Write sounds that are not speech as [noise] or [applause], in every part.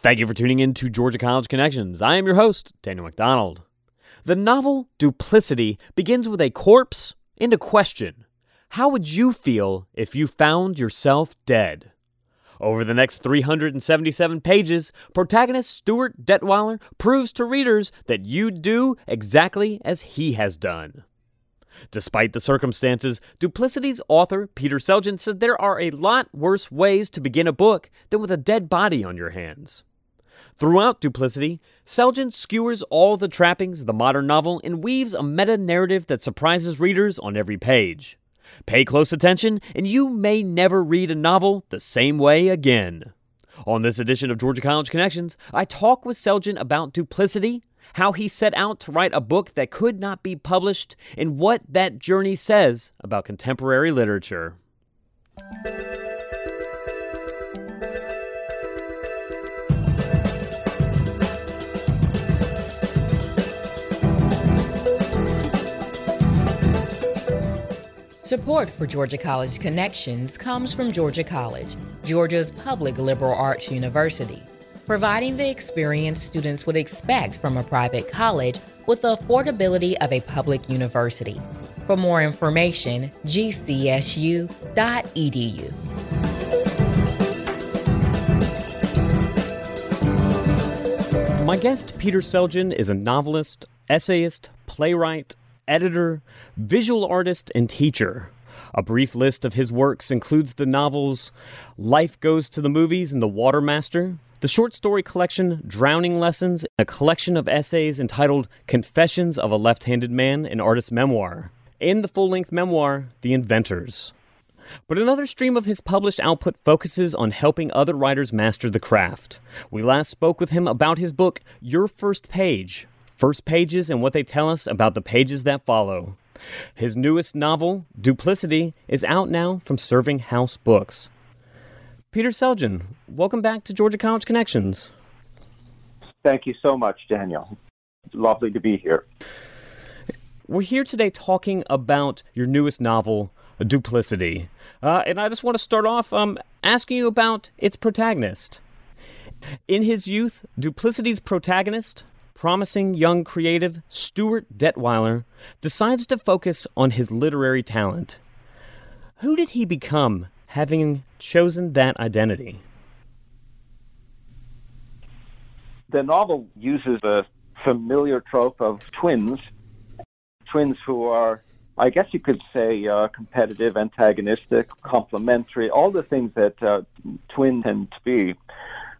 Thank you for tuning in to Georgia College Connections. I am your host, Daniel McDonald. The novel Duplicity begins with a corpse and a question How would you feel if you found yourself dead? Over the next 377 pages, protagonist Stewart Detweiler proves to readers that you do exactly as he has done. Despite the circumstances, Duplicity's author, Peter Selgin, says there are a lot worse ways to begin a book than with a dead body on your hands. Throughout Duplicity, Selgin skewers all the trappings of the modern novel and weaves a meta narrative that surprises readers on every page. Pay close attention, and you may never read a novel the same way again. On this edition of Georgia College Connections, I talk with Selgin about duplicity, how he set out to write a book that could not be published, and what that journey says about contemporary literature. Support for Georgia College Connections comes from Georgia College, Georgia's public liberal arts university, providing the experience students would expect from a private college with the affordability of a public university. For more information, gcsu.edu. My guest, Peter Selgin, is a novelist, essayist, playwright, editor, visual artist, and teacher. A brief list of his works includes the novels Life Goes to the Movies and The Watermaster, the short story collection Drowning Lessons, a collection of essays entitled Confessions of a Left Handed Man, an Artist's Memoir, and the full length memoir The Inventors. But another stream of his published output focuses on helping other writers master the craft. We last spoke with him about his book, Your First Page, first pages and what they tell us about the pages that follow. His newest novel, Duplicity, is out now from Serving House Books. Peter Selgin, welcome back to Georgia College Connections. Thank you so much, Daniel. Lovely to be here. We're here today talking about your newest novel, Duplicity. Uh, and I just want to start off um, asking you about its protagonist. In his youth, Duplicity's protagonist, promising young creative Stewart Detweiler decides to focus on his literary talent. Who did he become having chosen that identity? The novel uses a familiar trope of twins, twins who are, I guess you could say, uh, competitive, antagonistic, complementary, all the things that uh, twins tend to be.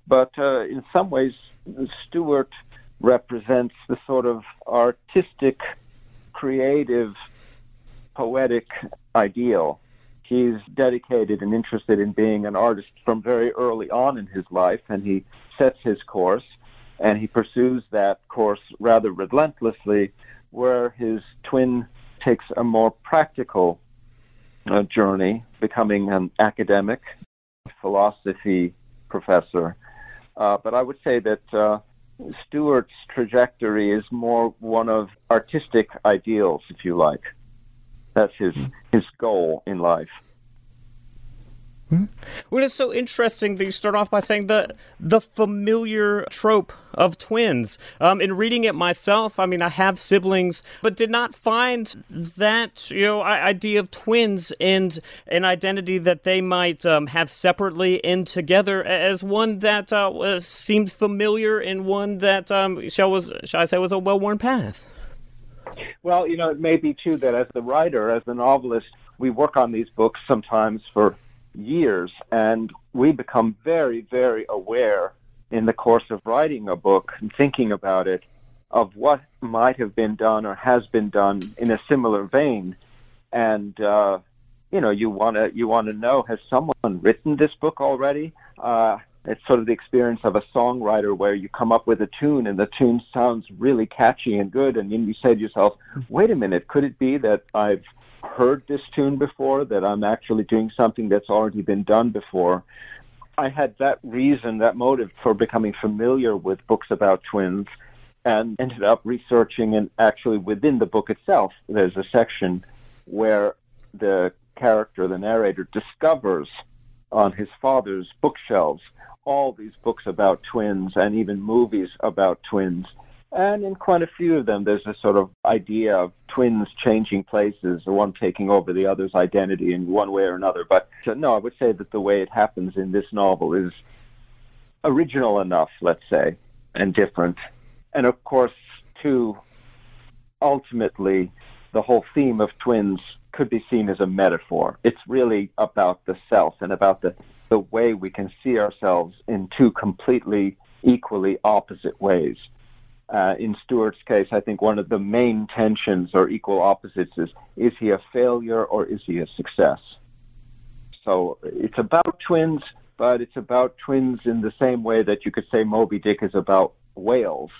But uh, in some ways, Stewart represents the sort of artistic, creative, poetic ideal. He's dedicated and interested in being an artist from very early on in his life, and he sets his course and he pursues that course rather relentlessly, where his twin takes a more practical uh, journey, becoming an academic, philosophy professor. Uh, but I would say that uh, Stewart's trajectory is more one of artistic ideals, if you like. That's his hmm. his goal in life. Hmm? Well, it's so interesting that you start off by saying the the familiar trope of twins. Um, in reading it myself, I mean, I have siblings, but did not find that you know idea of twins and an identity that they might um, have separately and together as one that uh, seemed familiar and one that um, shall was shall I say was a well worn path. Well, you know, it may be too that as the writer, as the novelist, we work on these books sometimes for years, and we become very, very aware in the course of writing a book and thinking about it of what might have been done or has been done in a similar vein. And uh, you know, you want to you want to know has someone written this book already? Uh, it's sort of the experience of a songwriter where you come up with a tune and the tune sounds really catchy and good, and then you say to yourself, "Wait a minute, could it be that I've heard this tune before, that I'm actually doing something that's already been done before. I had that reason, that motive for becoming familiar with books about twins and ended up researching and actually within the book itself, there's a section where the character, the narrator, discovers on his father's bookshelves all these books about twins and even movies about twins. And in quite a few of them, there's a sort of idea of twins changing places, or one taking over the other's identity in one way or another. But uh, no, I would say that the way it happens in this novel is original enough, let's say, and different. And of course, too, ultimately, the whole theme of twins could be seen as a metaphor. It's really about the self and about the, the way we can see ourselves in two completely equally opposite ways. Uh, in Stewart's case, I think one of the main tensions or equal opposites is is he a failure or is he a success? So it's about twins, but it's about twins in the same way that you could say Moby Dick is about whales.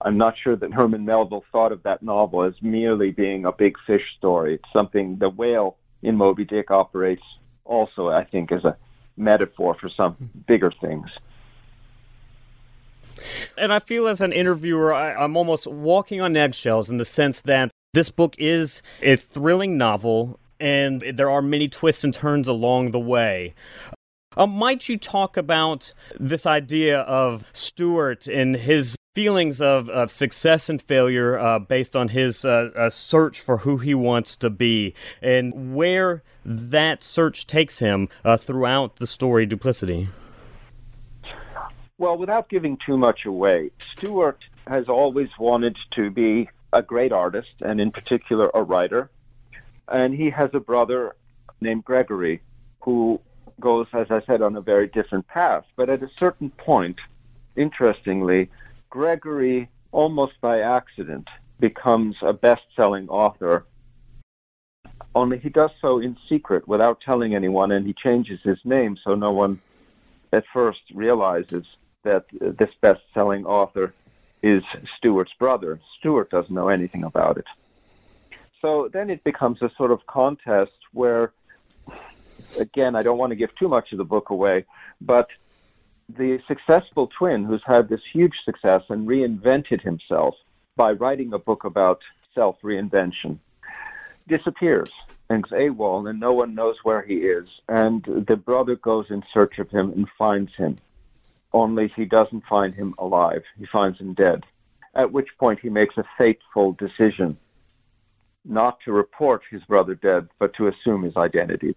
I'm not sure that Herman Melville thought of that novel as merely being a big fish story. It's something the whale in Moby Dick operates also, I think, as a metaphor for some bigger things. And I feel as an interviewer, I, am almost walking on eggshells in the sense that this book is a thrilling novel and there are many twists and turns along the way. Uh, might you talk about this idea of Stewart and his feelings of, of success and failure uh, based on his uh, uh, search for who he wants to be and where that search takes him uh, throughout the story Duplicity? Well, without giving too much away, Stewart has always wanted to be a great artist, and in particular, a writer. And he has a brother named Gregory who goes, as I said, on a very different path. But at a certain point, interestingly, Gregory, almost by accident, becomes a best selling author. Only he does so in secret without telling anyone, and he changes his name so no one at first realizes that this best selling author is Stewart's brother. Stewart doesn't know anything about it. So then it becomes a sort of contest where, again, I don't want to give too much of the book away, but the successful twin who's had this huge success and reinvented himself by writing a book about self reinvention disappears and AWOL, and no one knows where he is. And the brother goes in search of him and finds him only he doesn't find him alive. He finds him dead. At which point he makes a fateful decision not to report his brother dead, but to assume his identity.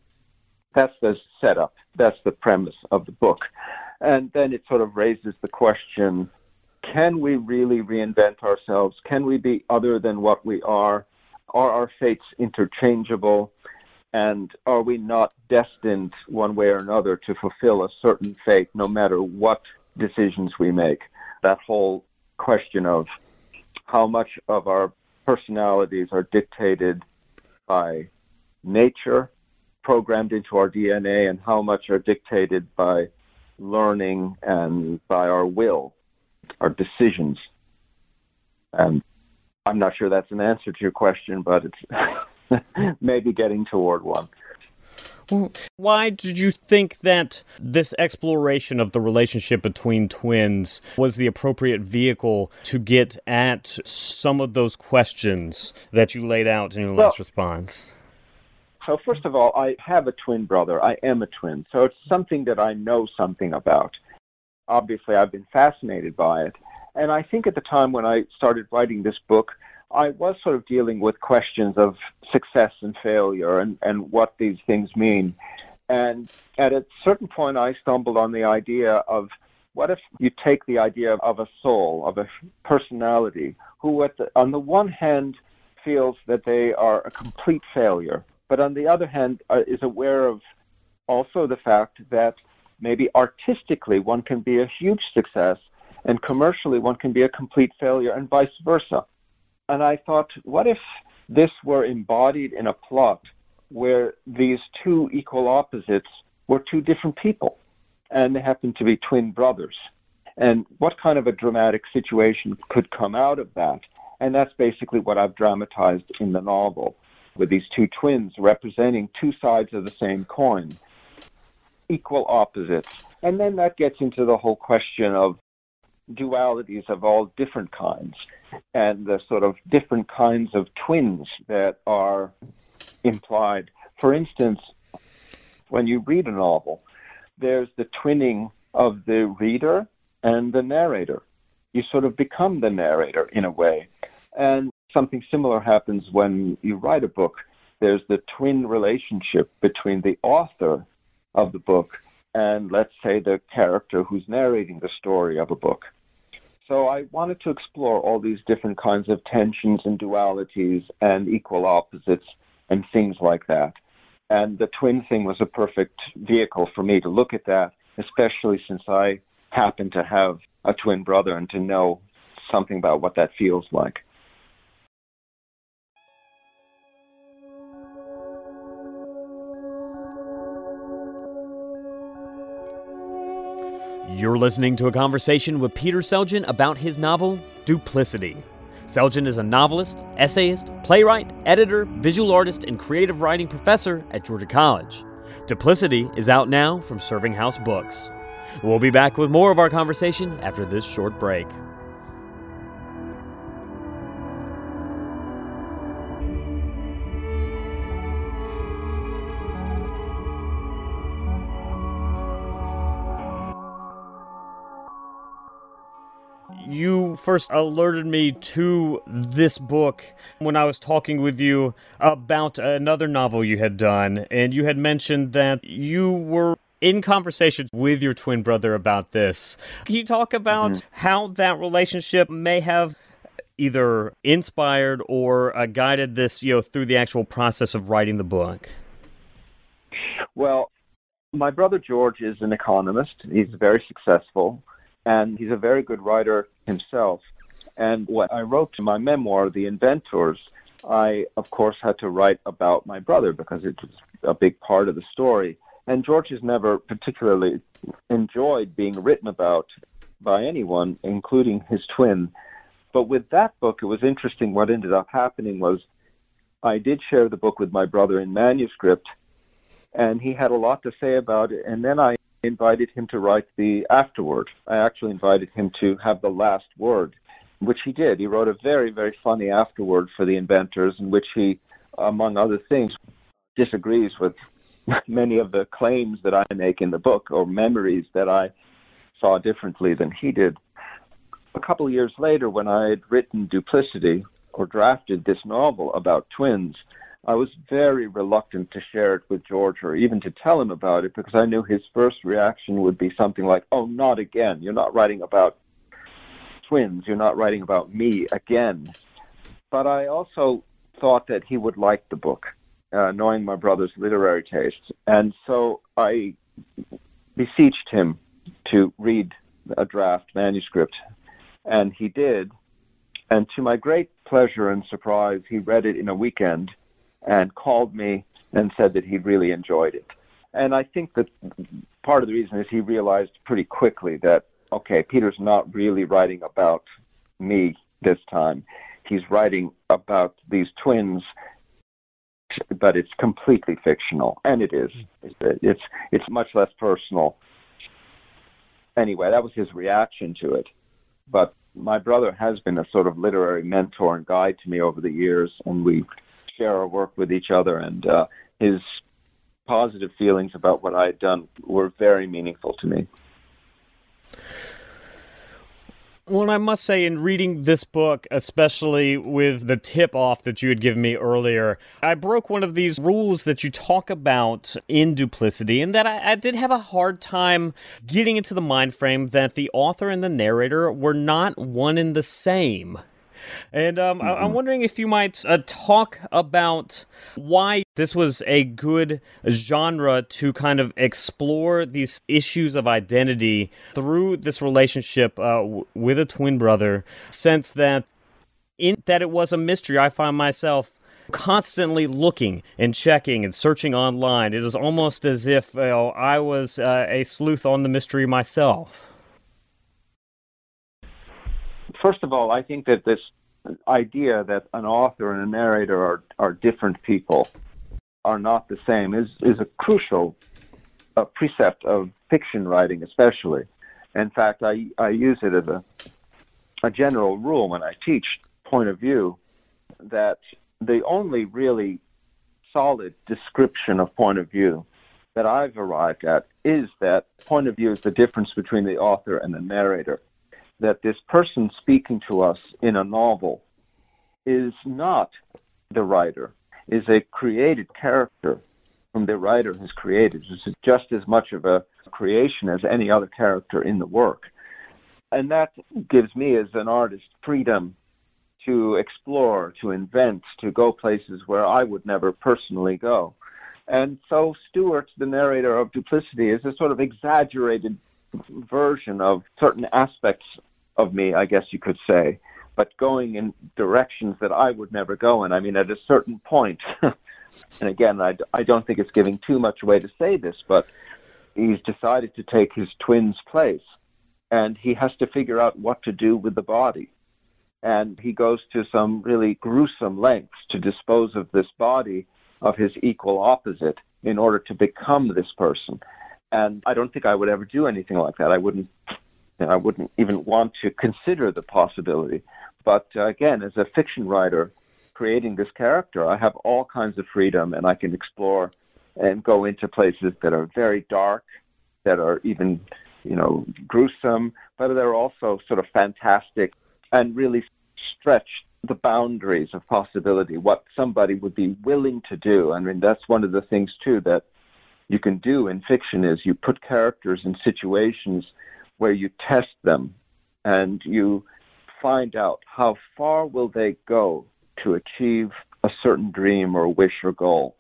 That's the setup. That's the premise of the book. And then it sort of raises the question can we really reinvent ourselves? Can we be other than what we are? Are our fates interchangeable? And are we not destined one way or another to fulfill a certain fate no matter what decisions we make? That whole question of how much of our personalities are dictated by nature, programmed into our DNA, and how much are dictated by learning and by our will, our decisions. And I'm not sure that's an answer to your question, but it's [laughs] [laughs] maybe getting toward one. Why did you think that this exploration of the relationship between twins was the appropriate vehicle to get at some of those questions that you laid out in your well, last response? So, first of all, I have a twin brother. I am a twin. So, it's something that I know something about. Obviously, I've been fascinated by it. And I think at the time when I started writing this book, I was sort of dealing with questions of success and failure and, and what these things mean. And at a certain point, I stumbled on the idea of what if you take the idea of a soul, of a personality, who the, on the one hand feels that they are a complete failure, but on the other hand uh, is aware of also the fact that maybe artistically one can be a huge success and commercially one can be a complete failure and vice versa. And I thought, what if this were embodied in a plot where these two equal opposites were two different people and they happened to be twin brothers? And what kind of a dramatic situation could come out of that? And that's basically what I've dramatized in the novel, with these two twins representing two sides of the same coin, equal opposites. And then that gets into the whole question of dualities of all different kinds and the sort of different kinds of twins that are implied. For instance, when you read a novel, there's the twinning of the reader and the narrator. You sort of become the narrator in a way. And something similar happens when you write a book. There's the twin relationship between the author of the book and, let's say, the character who's narrating the story of a book. So I wanted to explore all these different kinds of tensions and dualities and equal opposites and things like that. And the twin thing was a perfect vehicle for me to look at that, especially since I happen to have a twin brother and to know something about what that feels like. You're listening to a conversation with Peter Selgin about his novel, Duplicity. Selgin is a novelist, essayist, playwright, editor, visual artist, and creative writing professor at Georgia College. Duplicity is out now from Serving House Books. We'll be back with more of our conversation after this short break. You first alerted me to this book when I was talking with you about another novel you had done, and you had mentioned that you were in conversation with your twin brother about this. Can you talk about mm-hmm. how that relationship may have either inspired or uh, guided this, you know, through the actual process of writing the book? Well, my brother George is an economist. He's very successful and he's a very good writer himself. And when I wrote my memoir, The Inventors, I, of course, had to write about my brother because it was a big part of the story. And George has never particularly enjoyed being written about by anyone, including his twin. But with that book, it was interesting. What ended up happening was I did share the book with my brother in manuscript, and he had a lot to say about it. And then I invited him to write the afterword. I actually invited him to have the last word, which he did. He wrote a very, very funny afterword for the inventors, in which he, among other things, disagrees with [laughs] many of the claims that I make in the book or memories that I saw differently than he did. A couple of years later, when I had written Duplicity or drafted this novel about twins, I was very reluctant to share it with George or even to tell him about it because I knew his first reaction would be something like, oh, not again. You're not writing about twins. You're not writing about me again. But I also thought that he would like the book, uh, knowing my brother's literary tastes. And so I beseeched him to read a draft manuscript. And he did. And to my great pleasure and surprise, he read it in a weekend and called me and said that he really enjoyed it. And I think that part of the reason is he realized pretty quickly that, okay, Peter's not really writing about me this time. He's writing about these twins, but it's completely fictional, and it is. It's it's much less personal. Anyway, that was his reaction to it. But my brother has been a sort of literary mentor and guide to me over the years, and we share our work with each other, and uh, his positive feelings about what I had done were very meaningful to me. Well, I must say, in reading this book, especially with the tip off that you had given me earlier, I broke one of these rules that you talk about in Duplicity, and that I, I, did have a hard time getting into the mind frame that the author and the narrator were not one and the same. And um, mm-hmm. I- am wondering if you might uh, talk about why this was a good genre to kind of explore these issues of identity through this relationship uh, w- with a twin brother, since that in that it was a mystery. I find myself constantly looking and checking and searching online. It is almost as if you know, I was uh, a sleuth on the mystery myself. First of all, I think that this idea that an author and a narrator are, are different people, are not the same, is, is a crucial uh, precept of fiction writing, especially. In fact, I, I use it as a, a general rule when I teach point of view that the only really solid description of point of view that I've arrived at is that point of view is the difference between the author and the narrator. That this person speaking to us in a novel is not the writer, is a created character whom the writer has created. It's just as much of a creation as any other character in the work. And that gives me, as an artist, freedom to explore, to invent, to go places where I would never personally go. And so Stewart, the narrator of Duplicity, is a sort of exaggerated version of certain aspects of me, I guess you could say, but going in directions that I would never go in. I mean, at a certain point, [laughs] and again, I, I don't think it's giving too much away to say this, but he's decided to take his twin's place, and he has to figure out what to do with the body. And he goes to some really gruesome lengths to dispose of this body of his equal opposite in order to become this person. And I don't think I would ever do anything like that. I wouldn't. I wouldn't even want to consider the possibility. But uh, again, as a fiction writer, creating this character, I have all kinds of freedom, and I can explore and go into places that are very dark, that are even, you know, gruesome, but they're also sort of fantastic and really stretch the boundaries of possibility, what somebody would be willing to do. I mean, that's one of the things, too, that you can do in fiction is you put characters in situations where you test them and you find out how far will they go to achieve a certain dream or wish or goal.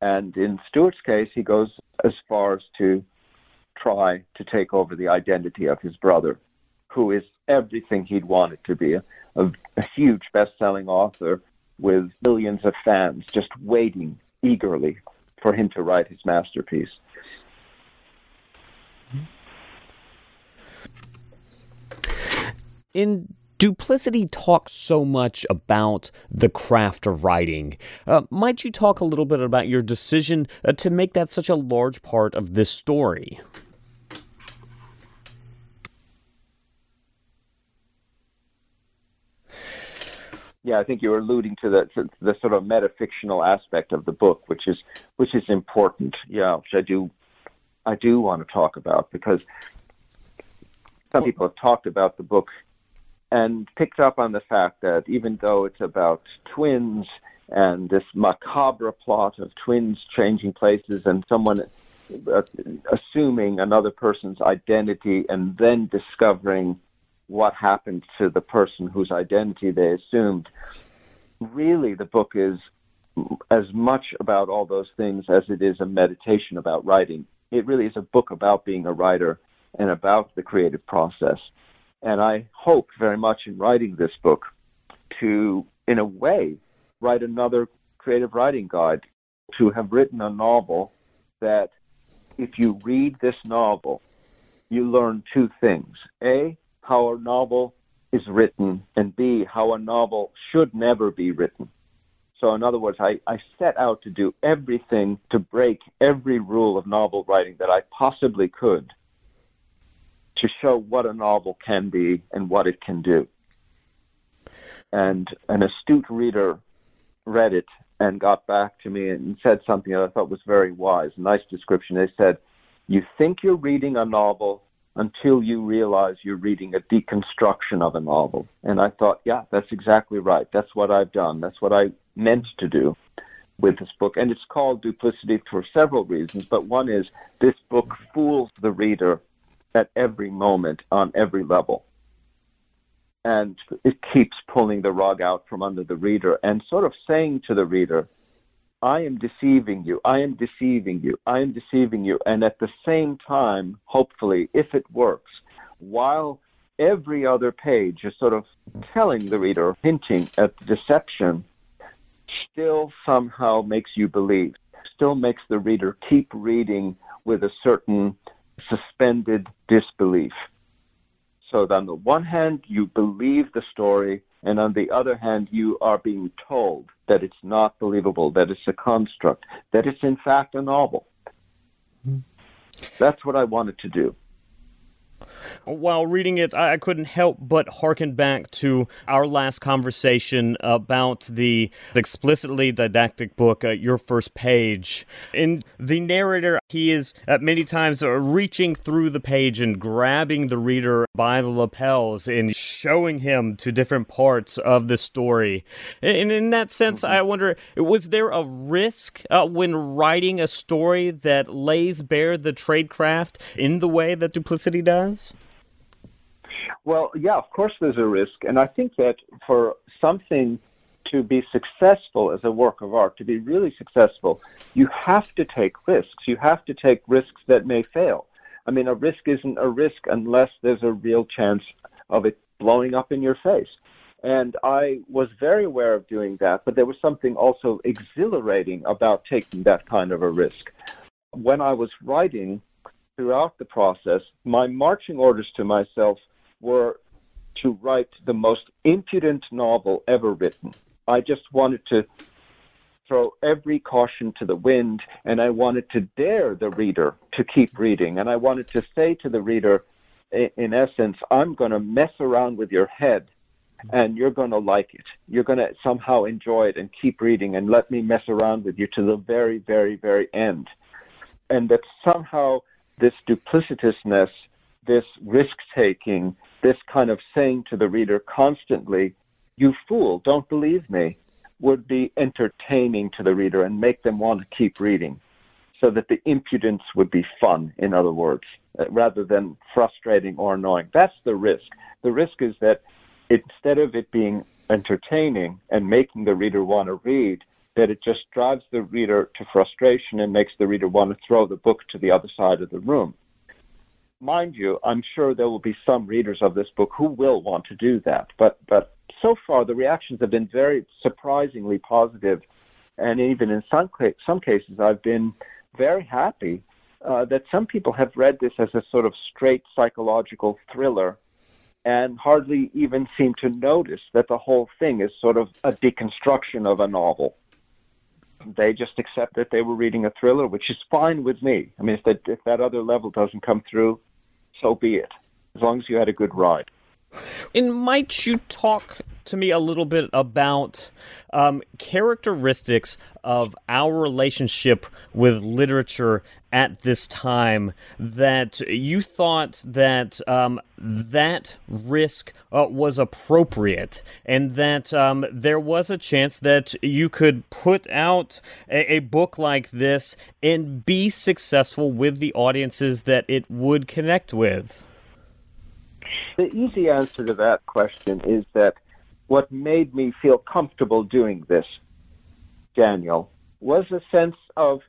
And in Stewart's case, he goes as far as to try to take over the identity of his brother, who is everything he'd wanted to be a, a, a huge best selling author with millions of fans just waiting eagerly for him to write his masterpiece. In Duplicity talks so much about the craft of writing. Uh, might you talk a little bit about your decision uh, to make that such a large part of this story? Yeah, I think you were alluding to the to the sort of metafictional aspect of the book, which is which is important. Yeah, which I do I do want to talk about because some people have talked about the book and picked up on the fact that even though it's about twins and this macabre plot of twins changing places and someone uh, assuming another person's identity and then discovering what happened to the person whose identity they assumed. Really, the book is as much about all those things as it is a meditation about writing. It really is a book about being a writer and about the creative process. And I hope very much in writing this book to, in a way, write another creative writing guide, to have written a novel that if you read this novel, you learn two things. A, how a novel is written, and B, how a novel should never be written. So, in other words, I, I set out to do everything to break every rule of novel writing that I possibly could to show what a novel can be and what it can do. And an astute reader read it and got back to me and said something that I thought was very wise, a nice description. They said, You think you're reading a novel until you realize you're reading a deconstruction of a novel. And I thought, yeah, that's exactly right. That's what I've done. That's what I meant to do with this book. And it's called Duplicity for several reasons, but one is this book fools the reader at every moment on every level. And it keeps pulling the rug out from under the reader and sort of saying to the reader, I am deceiving you, I am deceiving you, I am deceiving you. And at the same time, hopefully, if it works, while every other page is sort of telling the reader, hinting at the deception, still somehow makes you believe, still makes the reader keep reading with a certain suspended disbelief. So on the one hand, you believe the story, and on the other hand, you are being told that it's not believable, that it's a construct, that it's in fact a novel. Mm-hmm. That's what I wanted to do. While reading it, I couldn't help but harken back to our last conversation about the explicitly didactic book, uh, Your First Page. In the narrator, he is at many times uh, reaching through the page and grabbing the reader by the lapels and showing him to different parts of the story. And in that sense, I wonder was there a risk uh, when writing a story that lays bare the tradecraft in the way that Duplicity does? Well, yeah, of course there's a risk. And I think that for something to be successful as a work of art, to be really successful, you have to take risks. You have to take risks that may fail. I mean, a risk isn't a risk unless there's a real chance of it blowing up in your face. And I was very aware of doing that, but there was something also exhilarating about taking that kind of a risk. When I was writing throughout the process, my marching orders to myself were to write the most impudent novel ever written. I just wanted to throw every caution to the wind, and I wanted to dare the reader to keep reading. And I wanted to say to the reader, in essence, I'm going to mess around with your head, and you're going to like it. You're going to somehow enjoy it and keep reading, and let me mess around with you to the very, very, very end. And that somehow this duplicitousness, this risk taking, this kind of saying to the reader constantly, you fool, don't believe me, would be entertaining to the reader and make them want to keep reading. So that the impudence would be fun, in other words, uh, rather than frustrating or annoying. That's the risk. The risk is that instead of it being entertaining and making the reader want to read, that it just drives the reader to frustration and makes the reader want to throw the book to the other side of the room. Mind you, I'm sure there will be some readers of this book who will want to do that, but but so far the reactions have been very surprisingly positive, and even in some some cases I've been very happy uh, that some people have read this as a sort of straight psychological thriller and hardly even seem to notice that the whole thing is sort of a deconstruction of a novel they just accept that they were reading a thriller, which is fine with me. I mean, if that if that other level doesn't come through, so be it. As long as you had a good ride. And might you talk to me a little bit about um, characteristics of our relationship with literature at this time that you thought that um, that risk uh, was appropriate and that um, there was a chance that you could put out a, a book like this and be successful with the audiences that it would connect with? The easy answer to that question is that what made me feel comfortable doing this, Daniel, was a sense of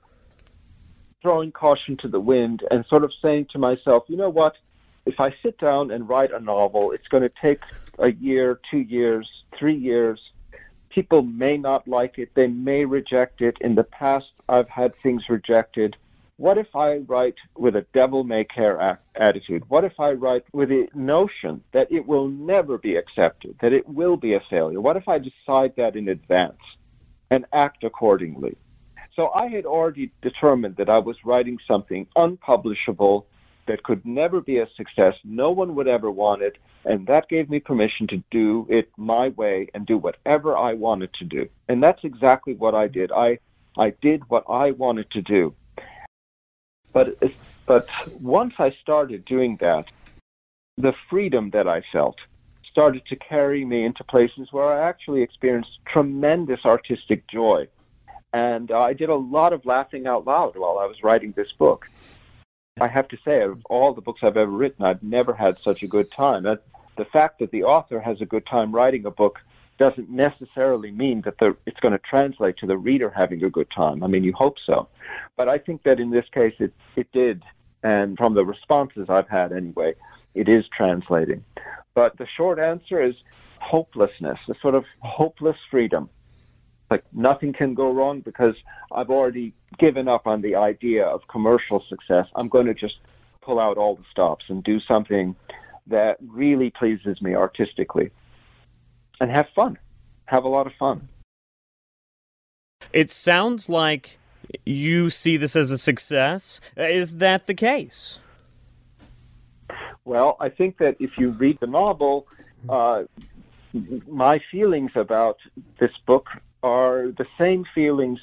throwing caution to the wind and sort of saying to myself, you know what? If I sit down and write a novel, it's going to take a year, two years, three years. People may not like it. They may reject it. In the past, I've had things rejected. What if I write with a devil may care attitude? What if I write with the notion that it will never be accepted, that it will be a failure? What if I decide that in advance and act accordingly? So I had already determined that I was writing something unpublishable that could never be a success. No one would ever want it. And that gave me permission to do it my way and do whatever I wanted to do. And that's exactly what I did. I, I did what I wanted to do. But, but once I started doing that, the freedom that I felt started to carry me into places where I actually experienced tremendous artistic joy. And uh, I did a lot of laughing out loud while I was writing this book. I have to say, of all the books I've ever written, I've never had such a good time. That, the fact that the author has a good time writing a book doesn't necessarily mean that the, it's going to translate to the reader having a good time. I mean, you hope so. But I think that in this case, it, it did. And from the responses I've had anyway, it is translating. But the short answer is hopelessness, a sort of hopeless freedom. Like nothing can go wrong because I've already given up on the idea of commercial success. I'm going to just pull out all the stops and do something that really pleases me artistically and have fun. Have a lot of fun. It sounds like you see this as a success. Is that the case? Well, I think that if you read the novel, uh, my feelings about this book are the same feelings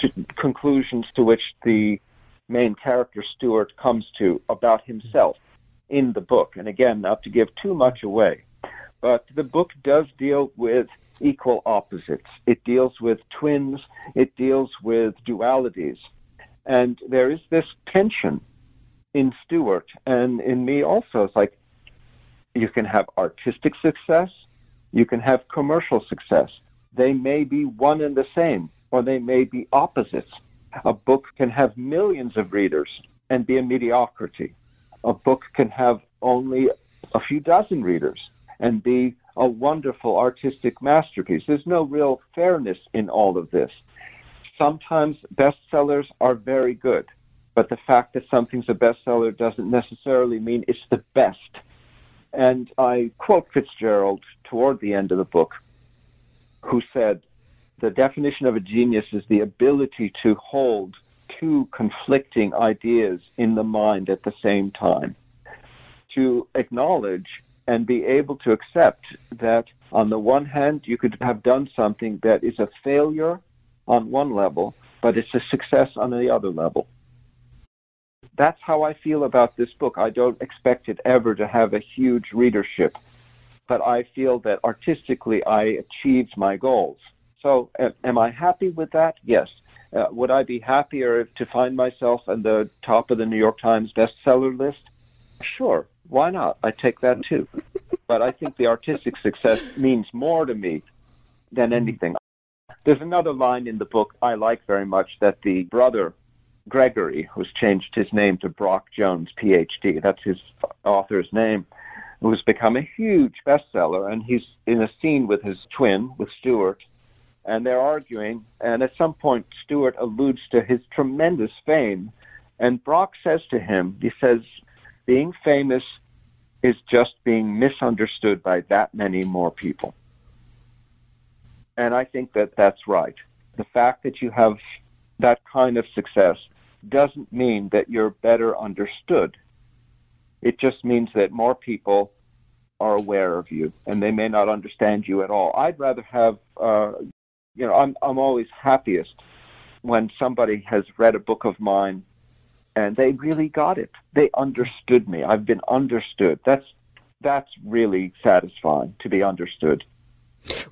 to conclusions to which the main character Stewart comes to about himself in the book. And again, not to give too much away, but the book does deal with equal opposites. It deals with twins, it deals with dualities. And there is this tension in Stuart and in me also. It's like you can have artistic success, you can have commercial success. They may be one and the same, or they may be opposites. A book can have millions of readers and be a mediocrity. A book can have only a few dozen readers and be a wonderful artistic masterpiece. There's no real fairness in all of this. Sometimes bestsellers are very good, but the fact that something's a bestseller doesn't necessarily mean it's the best. And I quote Fitzgerald toward the end of the book, who said, The definition of a genius is the ability to hold two conflicting ideas in the mind at the same time, to acknowledge and be able to accept that on the one hand, you could have done something that is a failure on one level, but it's a success on the other level. That's how I feel about this book. I don't expect it ever to have a huge readership, but I feel that artistically I achieved my goals. So, am I happy with that? Yes. Uh, would I be happier to find myself on the top of the New York Times bestseller list? Sure. Why not? I take that too. but I think the artistic success means more to me than anything. There's another line in the book I like very much that the brother Gregory, who's changed his name to Brock Jones, PhD, that's his author's name, who's become a huge bestseller, and he's in a scene with his twin, with Stewart, and they're arguing, and at some point Stewart alludes to his tremendous fame, and Brock says to him, he says, being famous is just being misunderstood by that many more people. And I think that that's right. The fact that you have that kind of success doesn't mean that you're better understood. It just means that more people are aware of you and they may not understand you at all. I'd rather have, uh, you know, I'm, I'm always happiest when somebody has read a book of mine and they really got it. They understood me. I've been understood. That's, that's really satisfying to be understood.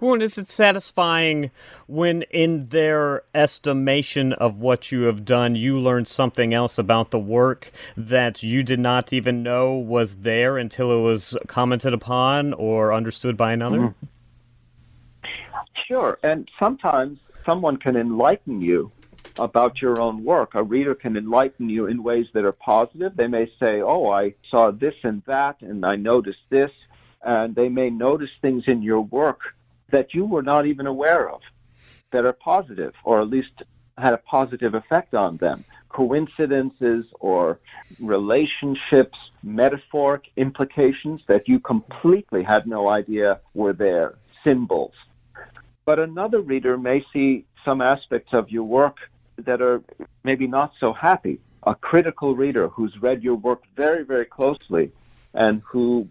Well, and is it satisfying when, in their estimation of what you have done, you learn something else about the work that you did not even know was there until it was commented upon or understood by another? Mm-hmm. Sure. And sometimes someone can enlighten you about your own work. A reader can enlighten you in ways that are positive. They may say, Oh, I saw this and that, and I noticed this. And they may notice things in your work that you were not even aware of that are positive, or at least had a positive effect on them. Coincidences or relationships, metaphoric implications that you completely had no idea were there, symbols. But another reader may see some aspects of your work that are maybe not so happy. A critical reader who's read your work very, very closely and who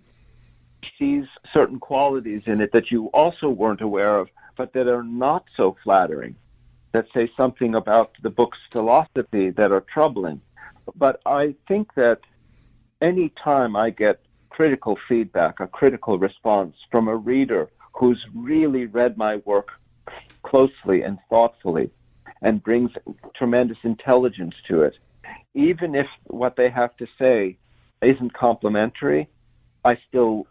sees certain qualities in it that you also weren't aware of, but that are not so flattering, that say something about the book's philosophy that are troubling. But I think that any time I get critical feedback, a critical response from a reader who's really read my work closely and thoughtfully and brings tremendous intelligence to it, even if what they have to say isn't complimentary, I still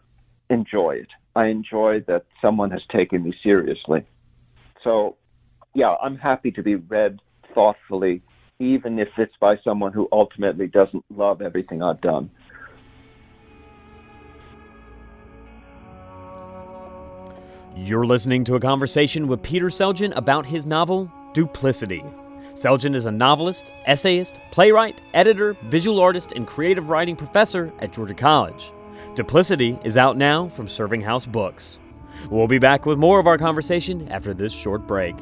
enjoy it. I enjoy that someone has taken me seriously. So, yeah, I'm happy to be read thoughtfully, even if it's by someone who ultimately doesn't love everything I've done. You're listening to a conversation with Peter Selgin about his novel, Duplicity. Selgin is a novelist, essayist, playwright, editor, visual artist, and creative writing professor at Georgia College. Duplicity is out now from Serving House Books. We'll be back with more of our conversation after this short break.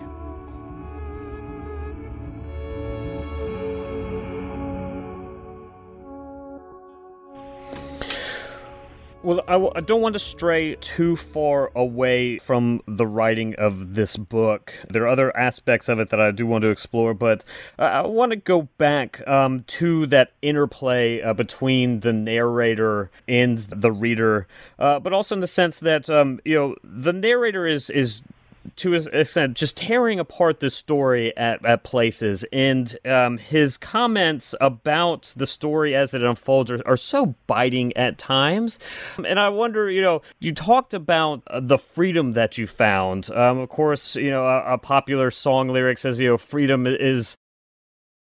Well, I w- I don't want to stray too far away from the writing of this book. There are other aspects of it that I do want to explore, but I want to go back um, to that interplay uh, between the narrator and the reader, uh, but also in the sense that um, you know the narrator is is to his extent, just tearing apart the story at, at places. And um, his comments about the story as it unfolds are, are, so biting at times. And I wonder, you know, you talked about the freedom that you found. Um, of course, you know, a, a popular song lyric says, you know, freedom is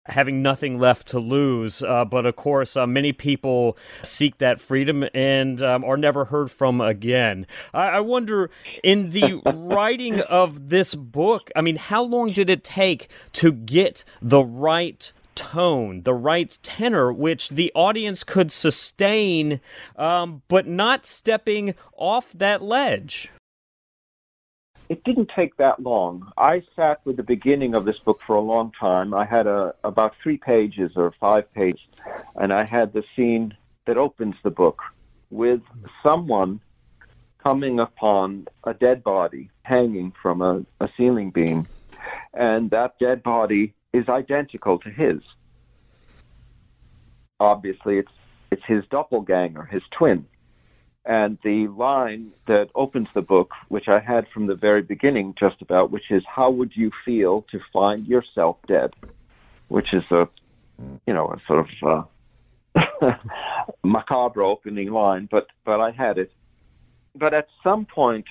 having nothing left to lose. Uh, but of course, uh, many people seek that freedom and um, are never heard from again. I, I wonder, in the [laughs] writing of this book, I mean, how long did it take to get the right tone, the right tenor, which the audience could sustain, um, but not stepping off that ledge? It didn't take that long. I sat with the beginning of this book for a long time. I had a about three pages or five pages, and I had the scene that opens the book with someone coming upon a dead body hanging from a, a ceiling beam, and that dead body is identical to his. Obviously, it's it's his doppelganger, his twin. And the line that opens the book, which I had from the very beginning just about, which is, How would you feel to find yourself dead? Which is a, you know, a sort of uh, [laughs] macabre opening line, but, but I had it. But at some point,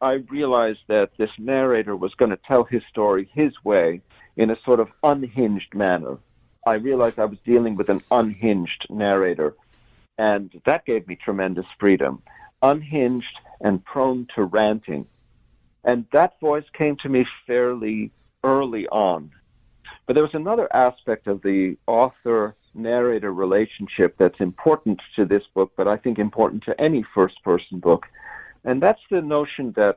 I realized that this narrator was going to tell his story his way in a sort of unhinged manner. I realized I was dealing with an unhinged narrator and that gave me tremendous freedom, unhinged and prone to ranting. And that voice came to me fairly early on. But there was another aspect of the author narrator relationship that's important to this book, but I think important to any first person book. And that's the notion that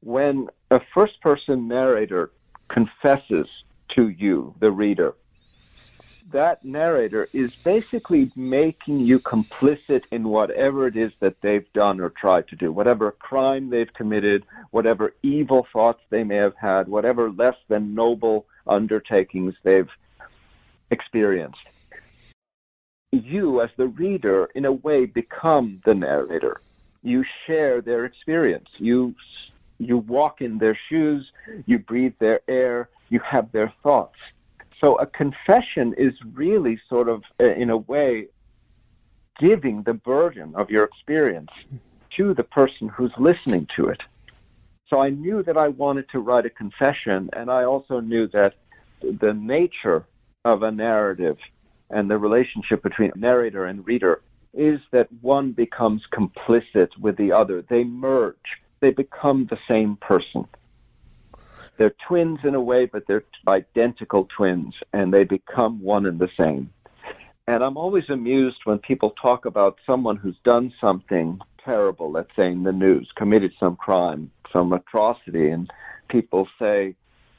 when a first person narrator confesses to you, the reader, that narrator is basically making you complicit in whatever it is that they've done or tried to do, whatever crime they've committed, whatever evil thoughts they may have had, whatever less than noble undertakings they've experienced. You, as the reader, in a way, become the narrator. You share their experience. You you walk in their shoes. You breathe their air. You have their thoughts so a confession is really sort of, uh, in a way, giving the burden of your experience to the person who's listening to it. So I knew that I wanted to write a confession, and I also knew that the nature of a narrative and the relationship between narrator and reader is that one becomes complicit with the other. They merge, they become the same person they're twins in a way, but they're identical twins, and they become one and the same. And I'm always amused when people talk about someone who's done something terrible, let's say in the news, committed some crime, some atrocity, and people say,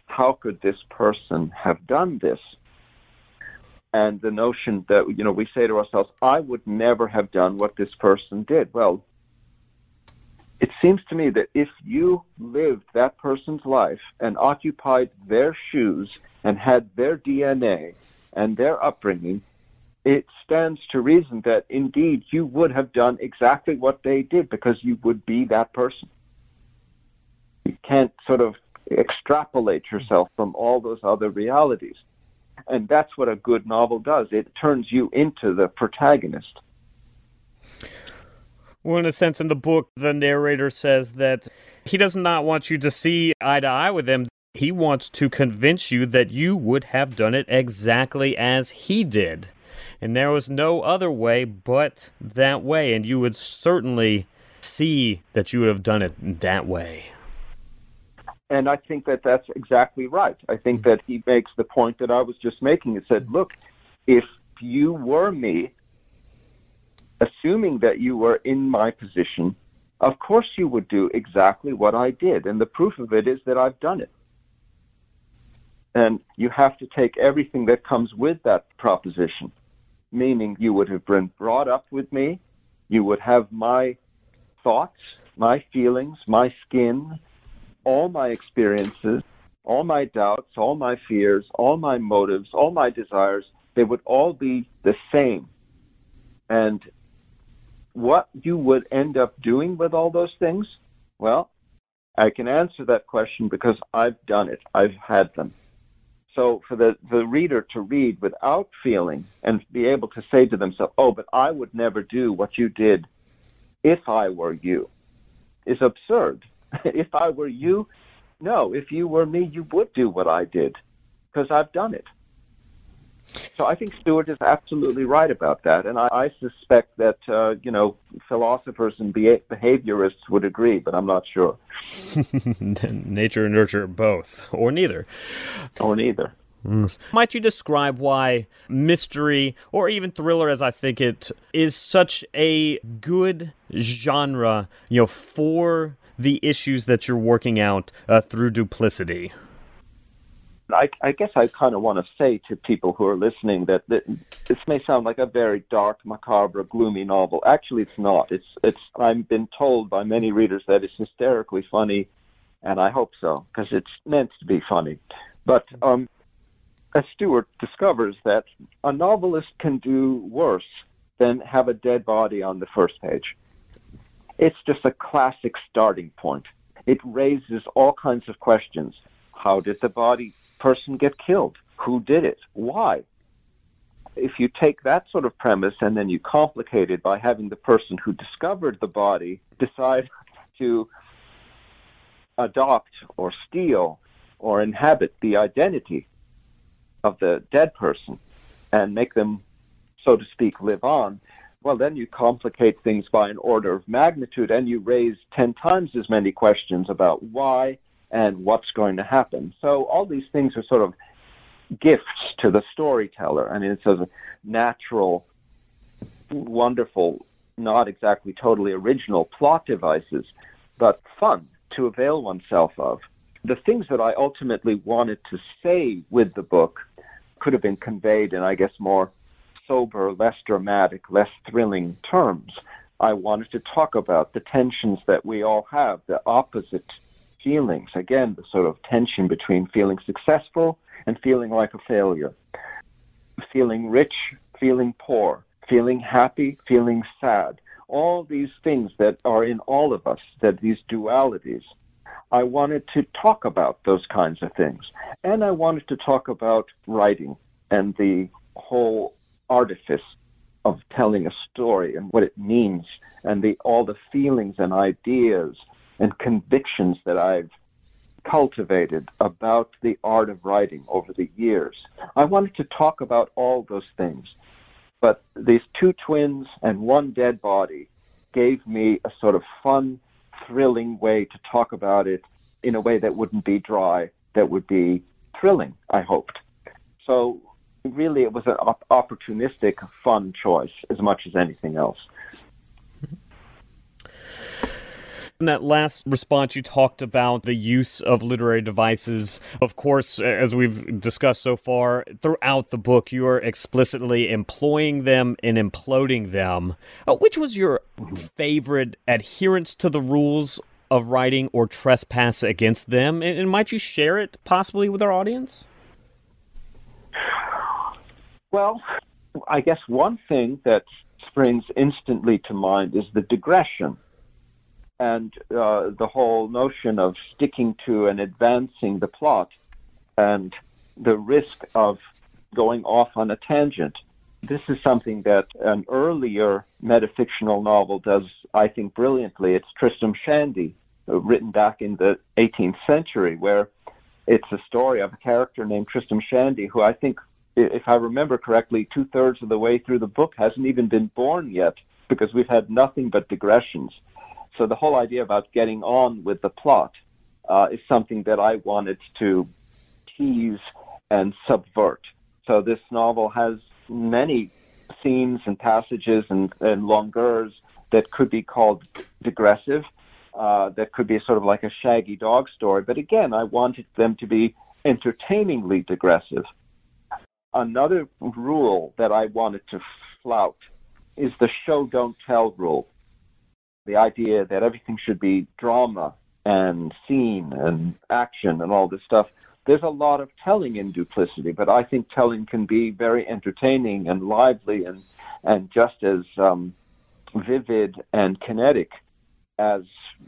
how could this person have done this? And the notion that, you know, we say to ourselves, I would never have done what this person did. Well, it seems to me that if you lived that person's life and occupied their shoes and had their DNA and their upbringing, it stands to reason that indeed you would have done exactly what they did because you would be that person. You can't sort of extrapolate yourself from all those other realities. And that's what a good novel does. It turns you into the protagonist. Well, in a sense, in the book, the narrator says that he does not want you to see eye to eye with him. He wants to convince you that you would have done it exactly as he did. And there was no other way but that way. And you would certainly see that you would have done it that way. And I think that that's exactly right. I think that he makes the point that I was just making. He said, look, if you were me, assuming that you were in my position, of course you would do exactly what I did. And the proof of it is that I've done it. And you have to take everything that comes with that proposition, meaning you would have been brought up with me, You would have my thoughts, my feelings, my skin, all my experiences, all my doubts, all my fears, all my motives, all my desires. They would all be the same. And what you would end up doing with all those things? Well, I can answer that question because I've done it. I've had them. So for the, the reader to read without feeling and be able to say to themselves, oh, but I would never do what you did if I were you, is absurd. [laughs] if I were you, no, if you were me, you would do what I did because I've done it. So I think Stewart is absolutely right about that, and I, I suspect that uh, you know philosophers and behaviorists would agree, but I'm not sure. [laughs] Nature and nurture both, or neither, or neither. Might you describe why mystery or even thriller, as I think it, is such a good genre, you know, for the issues that you're working out uh, through duplicity? I, I guess I kind of want to say to people who are listening that, that this may sound like a very dark, macabre, gloomy novel. Actually, it's not. It's it's. I've been told by many readers that it's hysterically funny, and I hope so because it's meant to be funny. But um, as Stewart discovers that a novelist can do worse than have a dead body on the first page. It's just a classic starting point. It raises all kinds of questions. How did the body person get killed? Who did it? Why? If you take that sort of premise and then you complicate it by having the person who discovered the body decide [laughs] to adopt or steal or inhabit the identity of the dead person and make them, so to speak, live on, well, then you complicate things by an order of magnitude and you raise 10 times as many questions about why and what's going to happen. So all these things are sort of gifts to the storyteller. I mean, it's a natural, wonderful, not exactly totally original plot devices, but fun to avail oneself of. The things that I ultimately wanted to say with the book could have been conveyed in, I guess, more sober, less dramatic, less thrilling terms. I wanted to talk about the tensions that we all have, the opposite feelings. Again, the sort of tension between feeling successful and feeling like a failure, feeling rich, feeling poor, feeling happy, feeling sad. All these things that are in all of us, that these dualities. I wanted to talk about those kinds of things. And I wanted to talk about writing and the whole artifice of telling a story and what it means and the all the feelings and ideas and convictions that I've cultivated about the art of writing over the years. I wanted to talk about all those things, but these two twins and one dead body gave me a sort of fun, thrilling way to talk about it in a way that wouldn't be dry, that would be thrilling, I hoped. So really it was an op- opportunistic, fun choice as much as anything else. In that last response, you talked about the use of literary devices. Of course, as we've discussed so far, throughout the book, you are explicitly employing them and imploding them. Uh, which was your favorite adherence to the rules of writing or trespass against them? And, and might you share it possibly with our audience? Well, I guess one thing that springs instantly to mind is the digression and uh, the whole notion of sticking to and advancing the plot and the risk of going off on a tangent. This is something that an earlier metafictional novel does, I think, brilliantly. It's Tristram Shandy, uh, written back in the 18th century, where it's a story of a character named Tristram Shandy, who I think, if I remember correctly, two thirds of the way through the book hasn't even been born yet because we've had nothing but digressions. So the whole idea about getting on with the plot uh, is something that I wanted to tease and subvert. So this novel has many scenes and passages and, and that could be called digressive. Uh, that could be sort of like a shaggy dog story. But again, I wanted them to be entertainingly digressive. Another rule that I wanted to flout is the show don't tell rule. The idea that everything should be drama and scene and action and all this stuff. There's a lot of telling in duplicity, but I think telling can be very entertaining and lively and, and just as um, vivid and kinetic as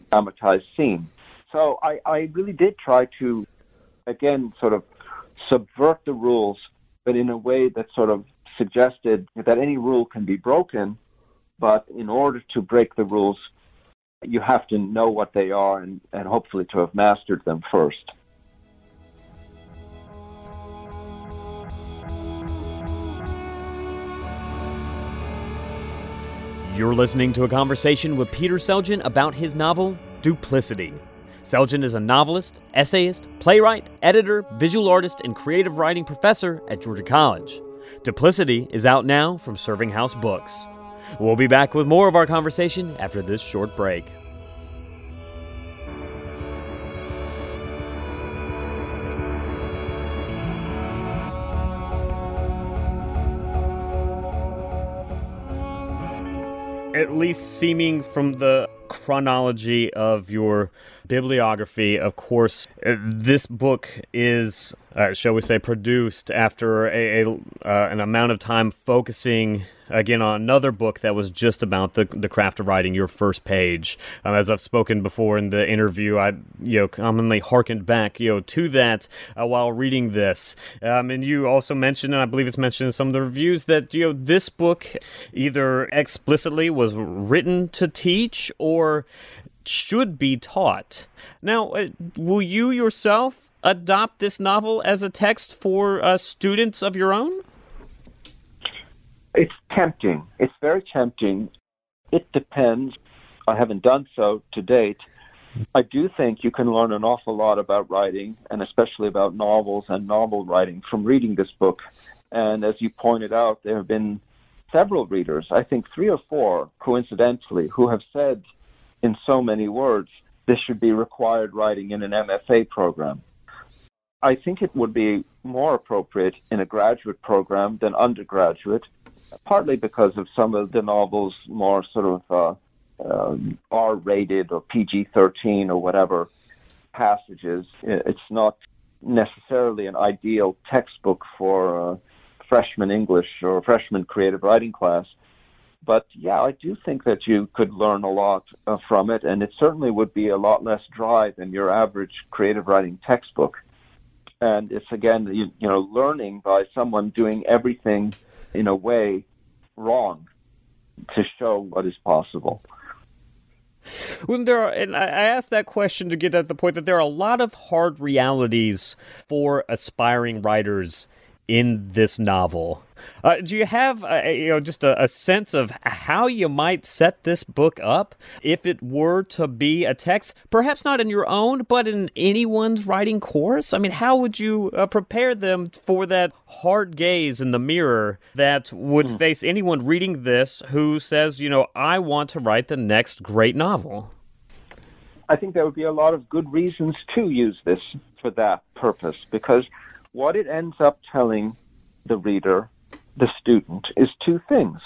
dramatized scene. So I, I really did try to, again, sort of subvert the rules, but in a way that sort of suggested that any rule can be broken, but in order to break the rules, you have to know what they are and, and hopefully to have mastered them first. You're listening to a conversation with Peter Selgin about his novel, Duplicity. Selgin is a novelist, essayist, playwright, editor, visual artist, and creative writing professor at Georgia College. Duplicity is out now from Serving House Books. We'll be back with more of our conversation after this short break. At least seeming from the chronology of your bibliography, of course, uh, this book is, uh, shall we say, produced after a, a uh, an amount of time focusing again on another book that was just about the the craft of writing. Your first page, um, as I've spoken before in the interview, I you know commonly harkened back you know to that uh, while reading this, um, and you also mentioned, and I believe it's mentioned in some of the reviews that you know this book either explicitly was written to teach or should be taught. Now, uh, will you yourself adopt this novel as a text for uh, students of your own? It's tempting. It's very tempting. It depends. I haven't done so to date. I do think you can learn an awful lot about writing, and especially about novels and novel writing, from reading this book. And as you pointed out, there have been several readers, I think three or four, coincidentally, who have said in so many words, this should be required writing in an MFA program. I think it would be more appropriate in a graduate program than undergraduate, partly because of some of the novels more sort of uh, uh, R-rated or PG-13 or whatever passages. It's not necessarily an ideal textbook for freshman English or freshman creative writing class. But yeah, I do think that you could learn a lot uh, from it, and it certainly would be a lot less dry than your average creative writing textbook. And it's again, you, you know, learning by someone doing everything in a way wrong to show what is possible. When there are, and I asked that question to get at the point that there are a lot of hard realities for aspiring writers in this novel. Uh, do you have uh, you know just a, a, sense of how you might set this book up if it were to be a text, perhaps not in your own, but in anyone's writing course? I mean, how would you uh, prepare them for that hard gaze in the mirror that would mm. face anyone reading this who says, you know, I want to write the next great novel? I think there would be a lot of good reasons to use this for that purpose because what it ends up telling the reader the student is two things.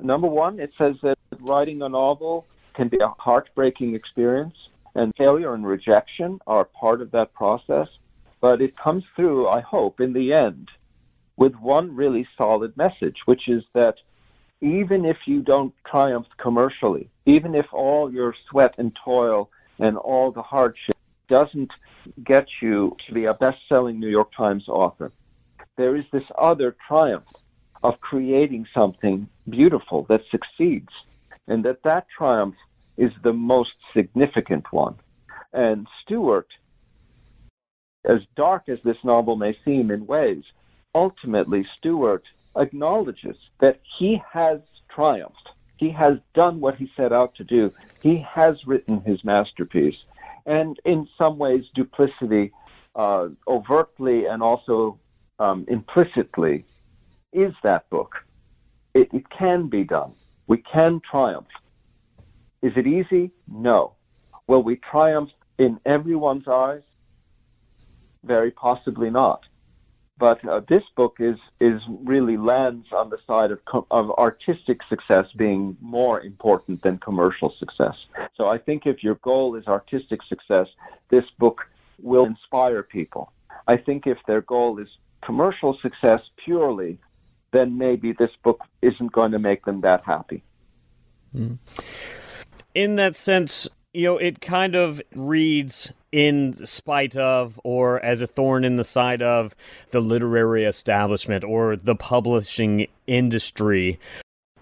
Number one, it says that writing a novel can be a heartbreaking experience, and failure and rejection are part of that process. But it comes through, I hope, in the end, with one really solid message, which is that even if you don't triumph commercially, even if all your sweat and toil and all the hardship doesn't get you to be a best selling New York Times author, there is this other triumph of creating something beautiful that succeeds, and that that triumph is the most significant one. And Stewart, as dark as this novel may seem in ways, ultimately Stewart acknowledges that he has triumphed. He has done what he set out to do. He has written his masterpiece. And in some ways, duplicity, uh, overtly and also um, implicitly, is that book. It, it can be done. We can triumph. Is it easy? No. Will we triumph in everyone's eyes? Very possibly not. But uh, this book is is really lands on the side of of artistic success being more important than commercial success. So I think if your goal is artistic success, this book will inspire people. I think if their goal is commercial success purely, then maybe this book isn't going to make them that happy. Mm. In that sense, you know, it kind of reads in spite of or as a thorn in the side of the literary establishment or the publishing industry.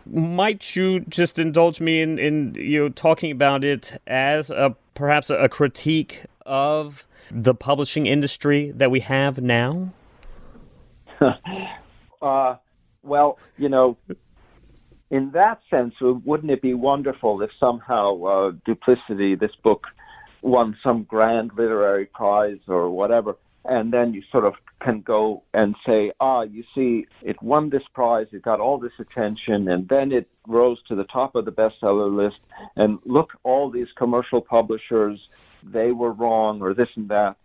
Might you just indulge me in, in you know talking about it as a perhaps a critique of the publishing industry that we have now? [laughs] uh, well, you know, in that sense, wouldn't it be wonderful if somehow uh, Duplicity, this book, won some grand literary prize or whatever, and then you sort of can go and say, ah, you see, it won this prize, it got all this attention, and then it rose to the top of the bestseller list, and look, all these commercial publishers, they were wrong, or this and that.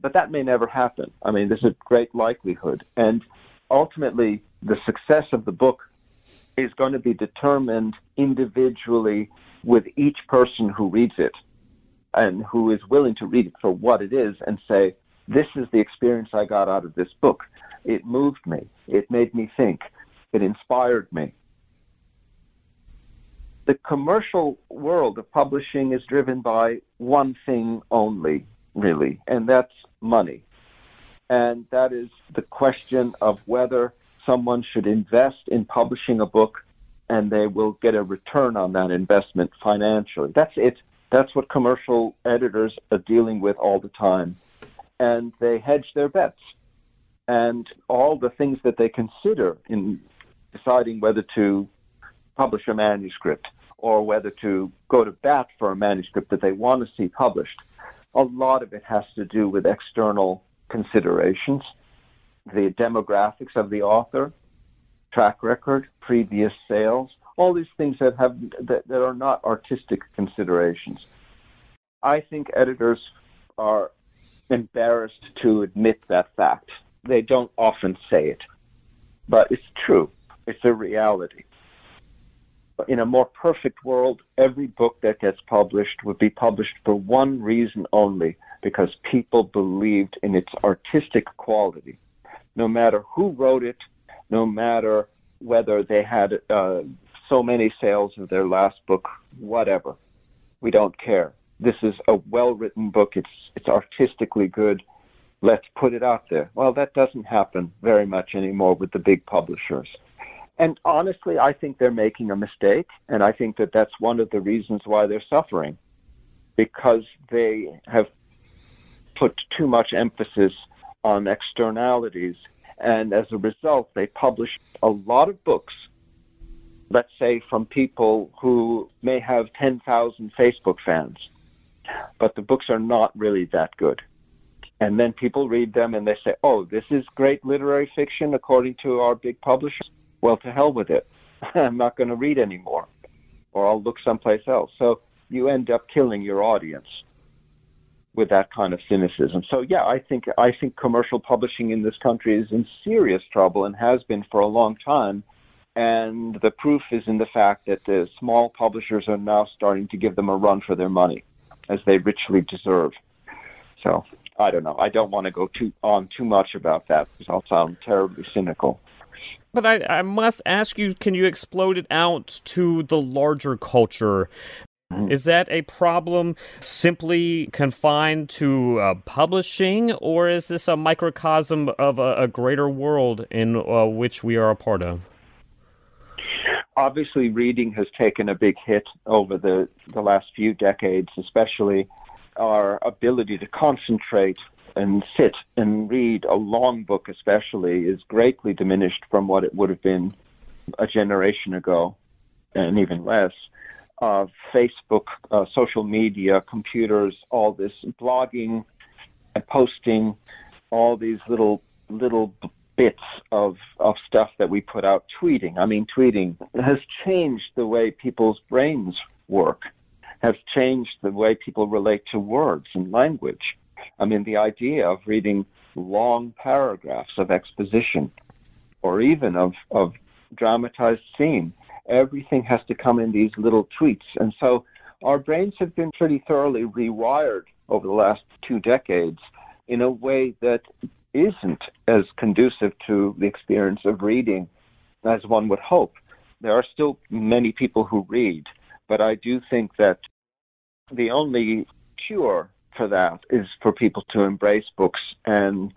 But that may never happen. I mean, there's a great likelihood. And ultimately, the success of the book is going to be determined individually with each person who reads it and who is willing to read it for what it is and say, this is the experience I got out of this book. It moved me. It made me think. It inspired me. The commercial world of publishing is driven by one thing only, really, and that's money. And that is the question of whether someone should invest in publishing a book and they will get a return on that investment financially. That's it. That's what commercial editors are dealing with all the time. And they hedge their bets. And all the things that they consider in deciding whether to publish a manuscript or whether to go to bat for a manuscript that they want to see published, a lot of it has to do with external considerations the demographics of the author, track record, previous sales, all these things that have that, that are not artistic considerations. I think editors are embarrassed to admit that fact. They don't often say it, but it's true. It's a reality. In a more perfect world, every book that gets published would be published for one reason only because people believed in its artistic quality no matter who wrote it, no matter whether they had uh, so many sales of their last book, whatever. We don't care. This is a well-written book. It's it's artistically good. Let's put it out there. Well, that doesn't happen very much anymore with the big publishers. And honestly, I think they're making a mistake, and I think that that's one of the reasons why they're suffering, because they have put too much emphasis on externalities. And as a result, they publish a lot of books, let's say from people who may have 10,000 Facebook fans, but the books are not really that good. And then people read them and they say, oh, this is great literary fiction according to our big publishers. Well, to hell with it. [laughs] I'm not going to read anymore, or I'll look someplace else. So you end up killing your audience with that kind of cynicism. So yeah, I think I think commercial publishing in this country is in serious trouble and has been for a long time. And the proof is in the fact that the small publishers are now starting to give them a run for their money, as they richly deserve. So I don't know. I don't want to go too on too much about that because I'll sound terribly cynical. But I, I must ask you, can you explode it out to the larger culture? Mm-hmm. Is that a problem simply confined to uh, publishing, or is this a microcosm of a, a greater world in uh, which we are a part of? Obviously, reading has taken a big hit over the, the last few decades, especially our ability to concentrate and sit and read a long book, especially, is greatly diminished from what it would have been a generation ago, and even less uh, Facebook, uh, social media, computers, all this blogging and posting, all these little little bits of of stuff that we put out. Tweeting, I mean, tweeting has changed the way people's brains work, has changed the way people relate to words and language. I mean, the idea of reading long paragraphs of exposition or even of, of dramatized scene. Everything has to come in these little tweets. And so our brains have been pretty thoroughly rewired over the last two decades in a way that isn't as conducive to the experience of reading as one would hope. There are still many people who read, but I do think that the only cure for that is for people to embrace books and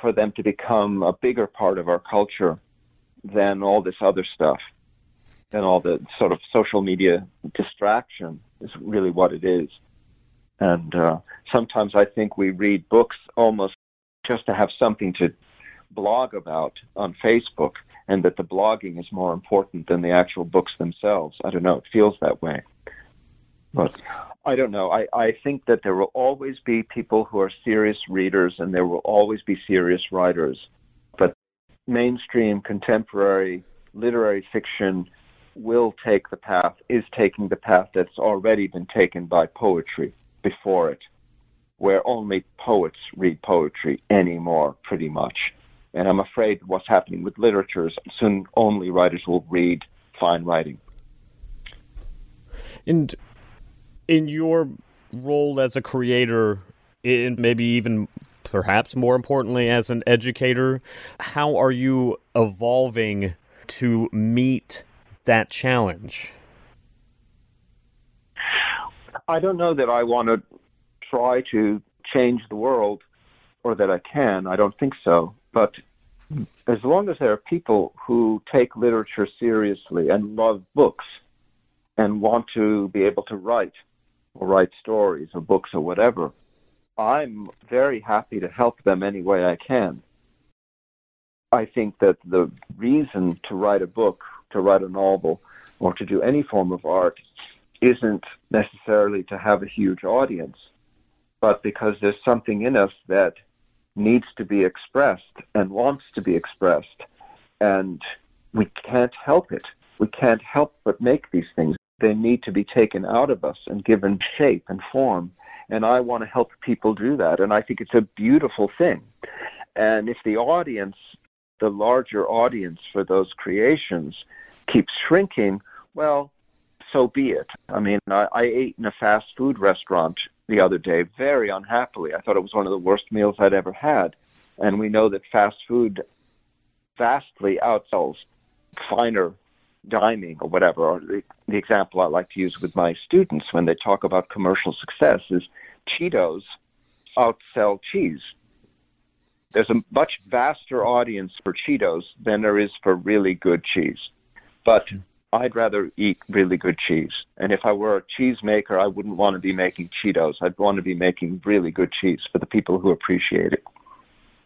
for them to become a bigger part of our culture than all this other stuff and all the sort of social media distraction is really what it is. And uh, sometimes I think we read books almost just to have something to blog about on Facebook, and that the blogging is more important than the actual books themselves. I don't know. It feels that way. But I don't know. I, I think that there will always be people who are serious readers and there will always be serious writers. But mainstream contemporary literary fiction will take the path, is taking the path that's already been taken by poetry before it, where only poets read poetry anymore, pretty much. And I'm afraid what's happening with literature is soon only writers will read fine writing. And in your role as a creator, and maybe even perhaps more importantly as an educator, how are you evolving to meet that challenge? I don't know that I want to try to change the world or that I can. I don't think so. But as long as there are people who take literature seriously and love books and want to be able to write, or write stories or books or whatever, I'm very happy to help them any way I can. I think that the reason to write a book, to write a novel, or to do any form of art isn't necessarily to have a huge audience, but because there's something in us that needs to be expressed and wants to be expressed, and we can't help it. We can't help but make these things they need to be taken out of us and given shape and form. And I want to help people do that. And I think it's a beautiful thing. And if the audience, the larger audience for those creations, keeps shrinking, well, so be it. I mean, I, I ate in a fast food restaurant the other day very unhappily. I thought it was one of the worst meals I'd ever had. And we know that fast food vastly outsells finer dining or whatever. Or the, the example I like to use with my students when they talk about commercial success is Cheetos outsell cheese. There's a much vaster audience for Cheetos than there is for really good cheese. But I'd rather eat really good cheese. And if I were a cheese maker, I wouldn't want to be making Cheetos. I'd want to be making really good cheese for the people who appreciate it.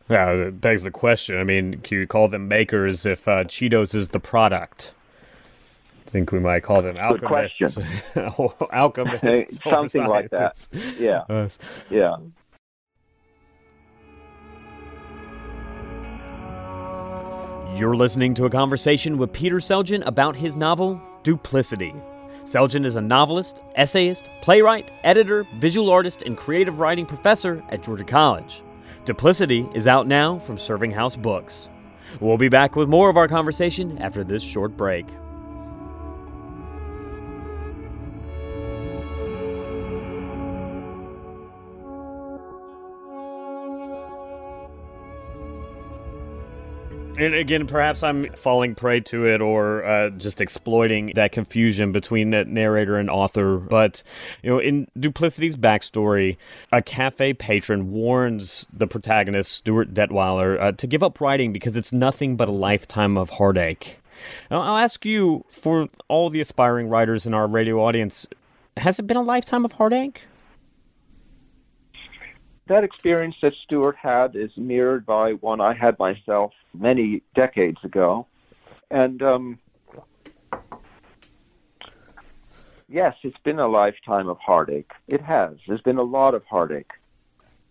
Yeah, it begs the question. I mean, can you call them makers if uh, Cheetos is the product? I think we might call them alchemists. Good question. alchemists. [laughs] Something like that. Yeah. Uh, yeah. You're listening to a conversation with Peter Selgin about his novel, Duplicity. Selgin is a novelist, essayist, playwright, editor, visual artist, and creative writing professor at Georgia College. Duplicity is out now from Serving House Books. We'll be back with more of our conversation after this short break. And again, perhaps I'm falling prey to it or uh, just exploiting that confusion between that narrator and author. But, you know, in Duplicity's backstory, a cafe patron warns the protagonist, Stewart Detweiler, uh, to give up writing because it's nothing but a lifetime of heartache. Now, I'll ask you, for all the aspiring writers in our radio audience, has it been a lifetime of heartache? That experience that Stewart had is mirrored by one I had myself many decades ago. And um, yes, it's been a lifetime of heartache. It has. There's been a lot of heartache,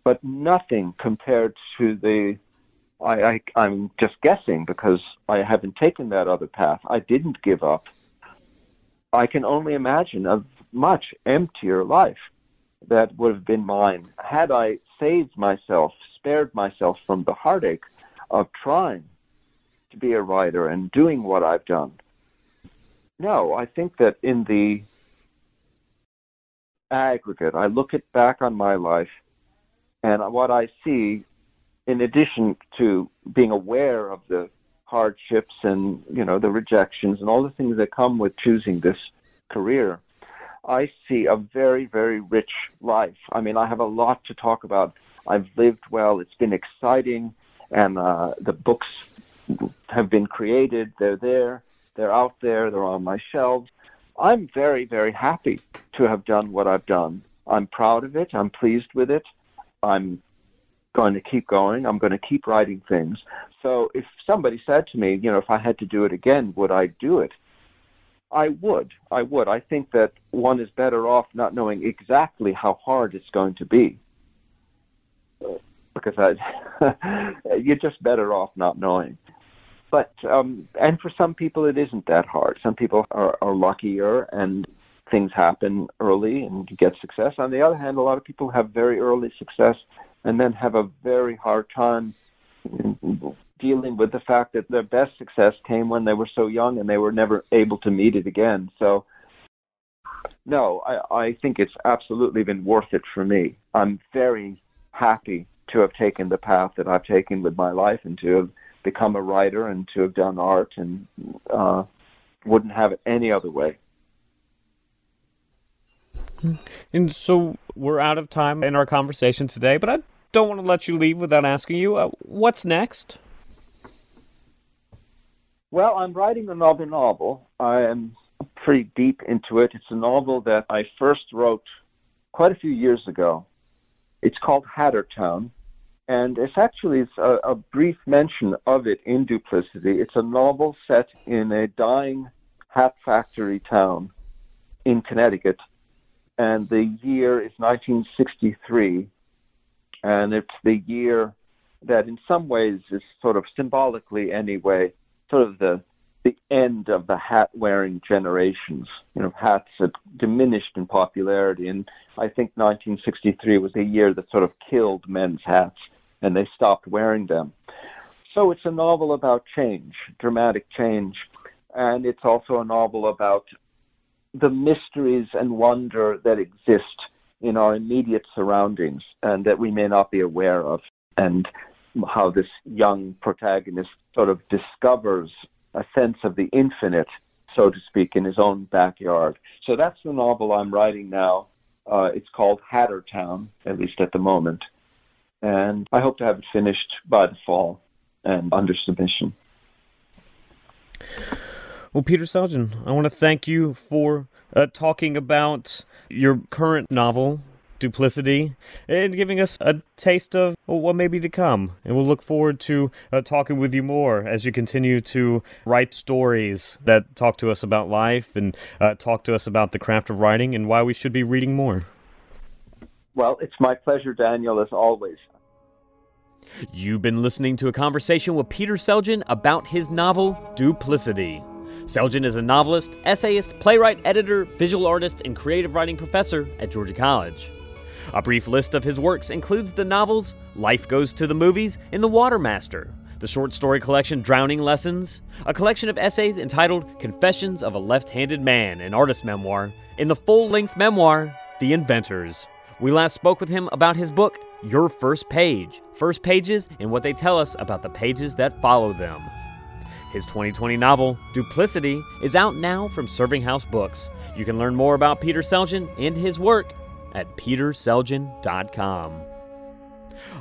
but nothing compared to the. I, I, I'm just guessing because I haven't taken that other path. I didn't give up. I can only imagine a much emptier life that would have been mine had I saved myself spared myself from the heartache of trying to be a writer and doing what I've done. No, I think that in the aggregate, I look it back on my life, and what I see, in addition to being aware of the hardships and you know the rejections and all the things that come with choosing this career, I see a very very rich life. I mean, I have a lot to talk about. I've lived well. It's been exciting, and uh, the books have been created. They're there. They're out there. They're on my shelves. I'm very, very happy to have done what I've done. I'm proud of it. I'm pleased with it. I'm going to keep going. I'm going to keep writing things. So if somebody said to me, you know, if I had to do it again, would I do it? I would. I would. I think that one is better off not knowing exactly how hard it's going to be. Because I, [laughs] you're just better off not knowing. But um, and for some people, it isn't that hard. Some people are, are luckier and things happen early and you get success. On the other hand, a lot of people have very early success and then have a very hard time dealing with the fact that their best success came when they were so young and they were never able to meet it again. So, no, I, I think it's absolutely been worth it for me. I'm very happy to have taken the path that I've taken with my life and to have become a writer and to have done art and uh, wouldn't have it any other way. And so we're out of time in our conversation today, but I don't want to let you leave without asking you uh, what's next? Well, I'm writing another novel. I am pretty deep into it. It's a novel that I first wrote quite a few years ago. It's called Hattertown, and it's actually it's a, a brief mention of it in Duplicity. It's a novel set in a dying hat factory town in Connecticut, and the year is 1963, and it's the year that, in some ways, is sort of symbolically, anyway, sort of the the end of the hat wearing generations. You know, hats had diminished in popularity, and I think 1963 was a year that sort of killed men's hats and they stopped wearing them. So it's a novel about change, dramatic change, and it's also a novel about the mysteries and wonder that exist in our immediate surroundings and that we may not be aware of, and how this young protagonist sort of discovers a sense of the infinite, so to speak, in his own backyard. So that's the novel I'm writing now. Uh, it's called Hattertown, at least at the moment and I hope to have it finished by the fall and under submission. Well, Peter Selgin, I want to thank you for uh, talking about your current novel, Duplicity, and giving us a taste of what may be to come. And we'll look forward to uh, talking with you more as you continue to write stories that talk to us about life and uh, talk to us about the craft of writing and why we should be reading more. Well, it's my pleasure, Daniel, as always. You've been listening to a conversation with Peter Selgin about his novel, Duplicity. Selgin is a novelist, essayist, playwright, editor, visual artist, and creative writing professor at Georgia College. A brief list of his works includes the novels Life Goes to the Movies and The Watermaster, the short story collection Drowning Lessons, a collection of essays entitled Confessions of a Left Handed Man, an artist memoir, and the full length memoir, The Inventors. We last spoke with him about his book, Your First Page First Pages, and what they tell us about the pages that follow them. His 2020 novel, Duplicity, is out now from Serving House Books. You can learn more about Peter Selgin and his work at peterselgin.com.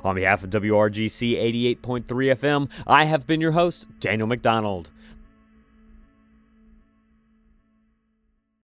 On behalf of WRGC 88.3 FM, I have been your host, Daniel McDonald.